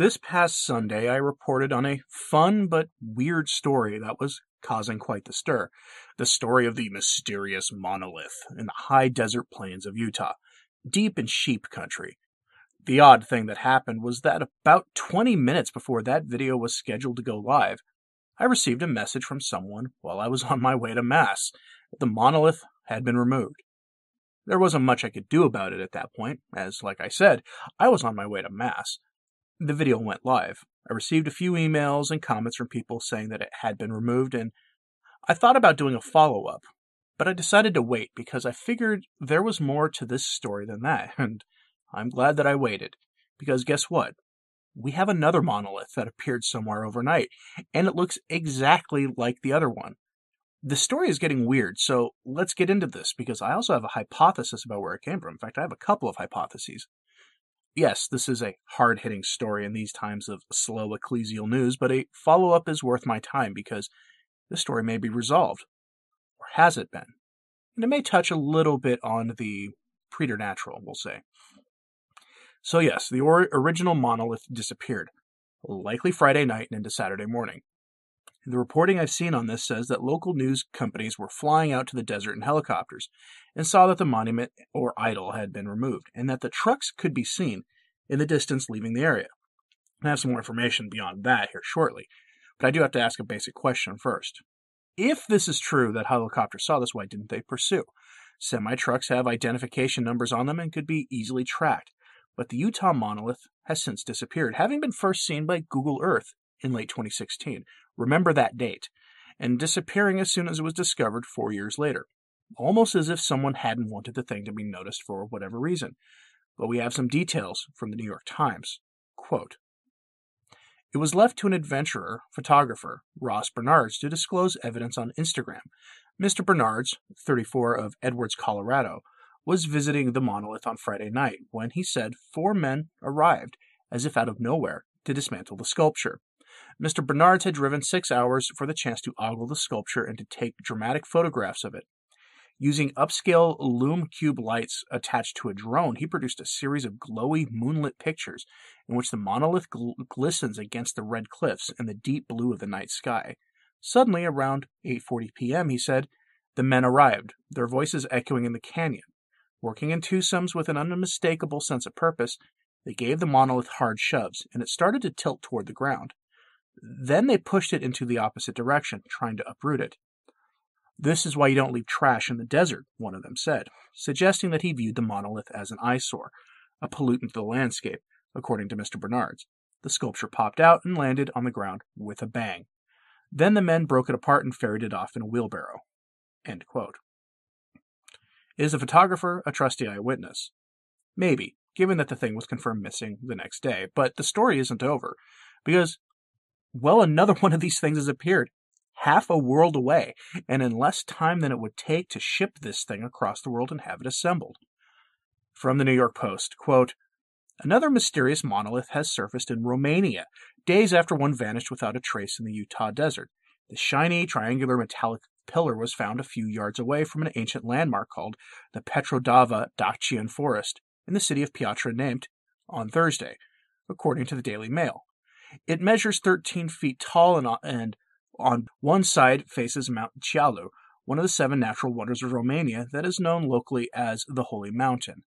This past Sunday, I reported on a fun but weird story that was causing quite the stir. The story of the mysterious monolith in the high desert plains of Utah, deep in sheep country. The odd thing that happened was that about 20 minutes before that video was scheduled to go live, I received a message from someone while I was on my way to Mass that the monolith had been removed. There wasn't much I could do about it at that point, as, like I said, I was on my way to Mass. The video went live. I received a few emails and comments from people saying that it had been removed, and I thought about doing a follow up, but I decided to wait because I figured there was more to this story than that, and I'm glad that I waited. Because guess what? We have another monolith that appeared somewhere overnight, and it looks exactly like the other one. The story is getting weird, so let's get into this because I also have a hypothesis about where it came from. In fact, I have a couple of hypotheses. Yes, this is a hard hitting story in these times of slow ecclesial news, but a follow up is worth my time because this story may be resolved. Or has it been? And it may touch a little bit on the preternatural, we'll say. So, yes, the or- original monolith disappeared, likely Friday night and into Saturday morning. The reporting I've seen on this says that local news companies were flying out to the desert in helicopters and saw that the monument or idol had been removed and that the trucks could be seen in the distance leaving the area. I have some more information beyond that here shortly, but I do have to ask a basic question first. If this is true that helicopters saw this, why didn't they pursue? Semi trucks have identification numbers on them and could be easily tracked but the Utah monolith has since disappeared, having been first seen by Google Earth in late 2016. Remember that date. And disappearing as soon as it was discovered four years later. Almost as if someone hadn't wanted the thing to be noticed for whatever reason. But we have some details from the New York Times. Quote, it was left to an adventurer, photographer, Ross Bernards, to disclose evidence on Instagram. Mr. Bernards, 34 of Edwards, Colorado, was visiting the monolith on Friday night when he said four men arrived, as if out of nowhere, to dismantle the sculpture. Mr. Bernards had driven six hours for the chance to ogle the sculpture and to take dramatic photographs of it. Using upscale Lume Cube lights attached to a drone, he produced a series of glowy moonlit pictures in which the monolith gl- glistens against the red cliffs and the deep blue of the night sky. Suddenly, around 8:40 p.m., he said, "The men arrived, their voices echoing in the canyon. Working in twosomes with an unmistakable sense of purpose, they gave the monolith hard shoves, and it started to tilt toward the ground. Then they pushed it into the opposite direction, trying to uproot it. This is why you don't leave trash in the desert, one of them said, suggesting that he viewed the monolith as an eyesore, a pollutant to the landscape, according to Mr. Bernards. The sculpture popped out and landed on the ground with a bang. Then the men broke it apart and ferried it off in a wheelbarrow. Is the photographer a trusty eyewitness? Maybe, given that the thing was confirmed missing the next day, but the story isn't over, because, well, another one of these things has appeared, half a world away, and in less time than it would take to ship this thing across the world and have it assembled. From the New York Post, quote, Another mysterious monolith has surfaced in Romania, days after one vanished without a trace in the Utah desert. The shiny, triangular metallic pillar was found a few yards away from an ancient landmark called the Petrodava Dacian Fortress in the city of Piatra Neamt on Thursday, according to the Daily Mail. It measures 13 feet tall and, and on one side faces Mount Ceahlau, one of the seven natural wonders of Romania that is known locally as the Holy Mountain.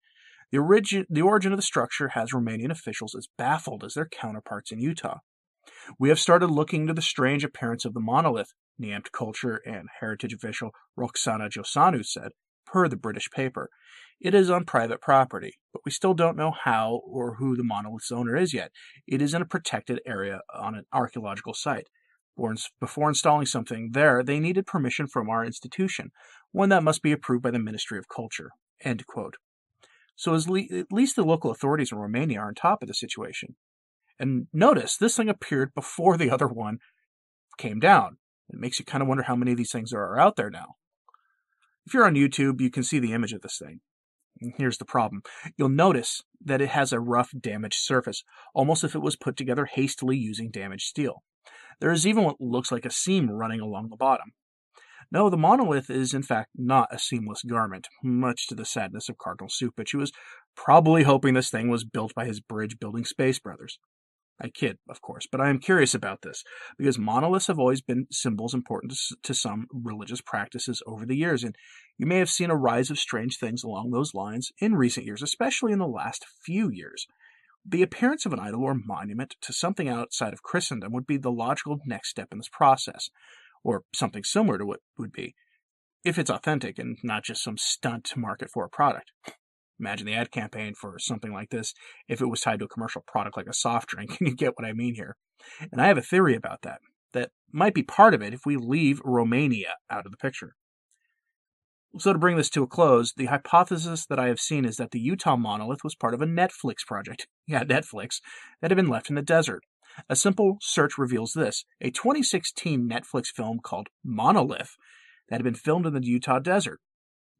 The, origin, the origin of the structure has Romanian officials as baffled as their counterparts in Utah. We have started looking into the strange appearance of the monolith, Neamt culture and heritage official Roxana Josanu said, per the British paper. It is on private property, but we still don't know how or who the monolith's owner is yet. It is in a protected area on an archaeological site. Before installing something there, they needed permission from our institution, one that must be approved by the Ministry of Culture. So at least the local authorities in Romania are on top of the situation. And notice, this thing appeared before the other one came down. It makes you kind of wonder how many of these things are out there now. If you're on YouTube, you can see the image of this thing. Here's the problem. You'll notice that it has a rough, damaged surface, almost as if it was put together hastily using damaged steel. There is even what looks like a seam running along the bottom. No, the monolith is in fact not a seamless garment, much to the sadness of Cardinal Cupich, who was probably hoping this thing was built by his bridge building space brothers. I kid, of course, but I am curious about this because monoliths have always been symbols important to, some religious practices over the years, and you may have seen a rise of strange things along those lines in recent years, especially in the last few years. The appearance of an idol or monument to something outside of Christendom would be the logical next step in this process, or something similar to what would be, if it's authentic and not just some stunt to market for a product. Imagine the ad campaign for something like this if it was tied to a commercial product like a soft drink. you get what I mean here. And I have a theory about that. That might be part of it if we leave Romania out of the picture. So, to bring this to a close, the hypothesis that I have seen is that the Utah monolith was part of a Netflix project. Yeah, Netflix, that had been left in the desert. A simple search reveals this a 2016 Netflix film called Monolith that had been filmed in the Utah desert.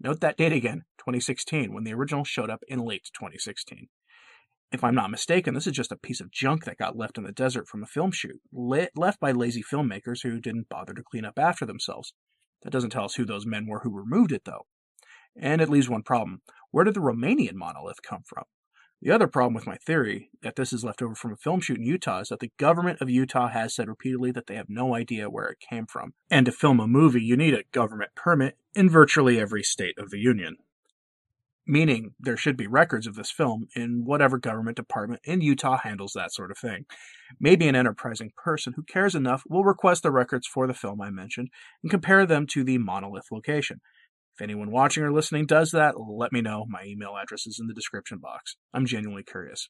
Note that date again, 2016, when the original showed up in late 2016. If I'm not mistaken, this is just a piece of junk that got left in the desert from a film shoot, left by lazy filmmakers who didn't bother to clean up after themselves. That doesn't tell us who those men were who removed it, though. And it leaves one problem. Where did the Romanian monolith come from? The other problem with my theory that this is left over from a film shoot in Utah is that the government of Utah has said repeatedly that they have no idea where it came from. And to film a movie, you need a government permit in virtually every state of the Union. Meaning there should be records of this film in whatever government department in Utah handles that sort of thing. Maybe an enterprising person who cares enough will request the records for the film I mentioned and compare them to the monolith location. If anyone watching or listening does that, let me know. My email address is in the description box. I'm genuinely curious.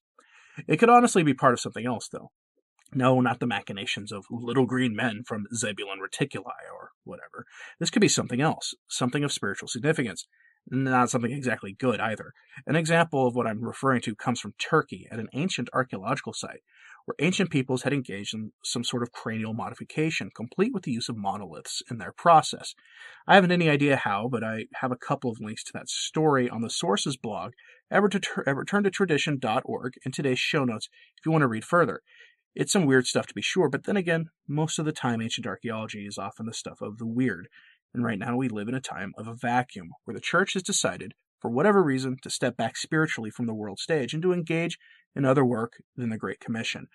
It could honestly be part of something else, though. No, not the machinations of little green men from Zebulon Reticuli or whatever. This could be something else, something of spiritual significance. Not something exactly good either. An example of what I'm referring to comes from Turkey at an ancient archaeological site where ancient peoples had engaged in some sort of cranial modification, complete with the use of monoliths in their process. I haven't any idea how, but I have a couple of links to that story on the sources blog at in today's show notes if you want to read further. It's some weird stuff to be sure, but then again, most of the time ancient archaeology is often the stuff of the weird. And right now we live in a time of a vacuum where the church has decided, for whatever reason, to step back spiritually from the world stage and to engage in other work than the Great Commission,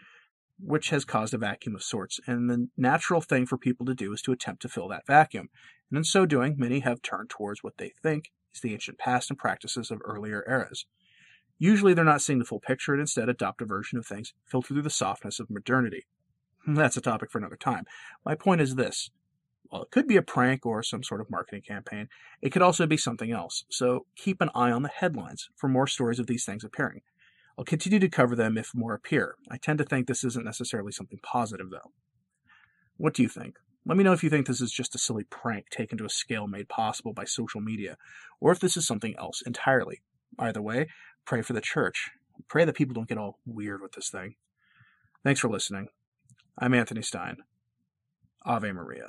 which has caused a vacuum of sorts. And the natural thing for people to do is to attempt to fill that vacuum. And in so doing, many have turned towards what they think is the ancient past and practices of earlier eras. Usually they're not seeing the full picture and instead adopt a version of things filtered through the softness of modernity. That's a topic for another time. My point is this. While it could be a prank or some sort of marketing campaign, it could also be something else. So keep an eye on the headlines for more stories of these things appearing. I'll continue to cover them if more appear. I tend to think this isn't necessarily something positive, though. What do you think? Let me know if you think this is just a silly prank taken to a scale made possible by social media, or if this is something else entirely. Either way, pray for the church. Pray that people don't get all weird with this thing. Thanks for listening. I'm Anthony Stine. Ave Maria.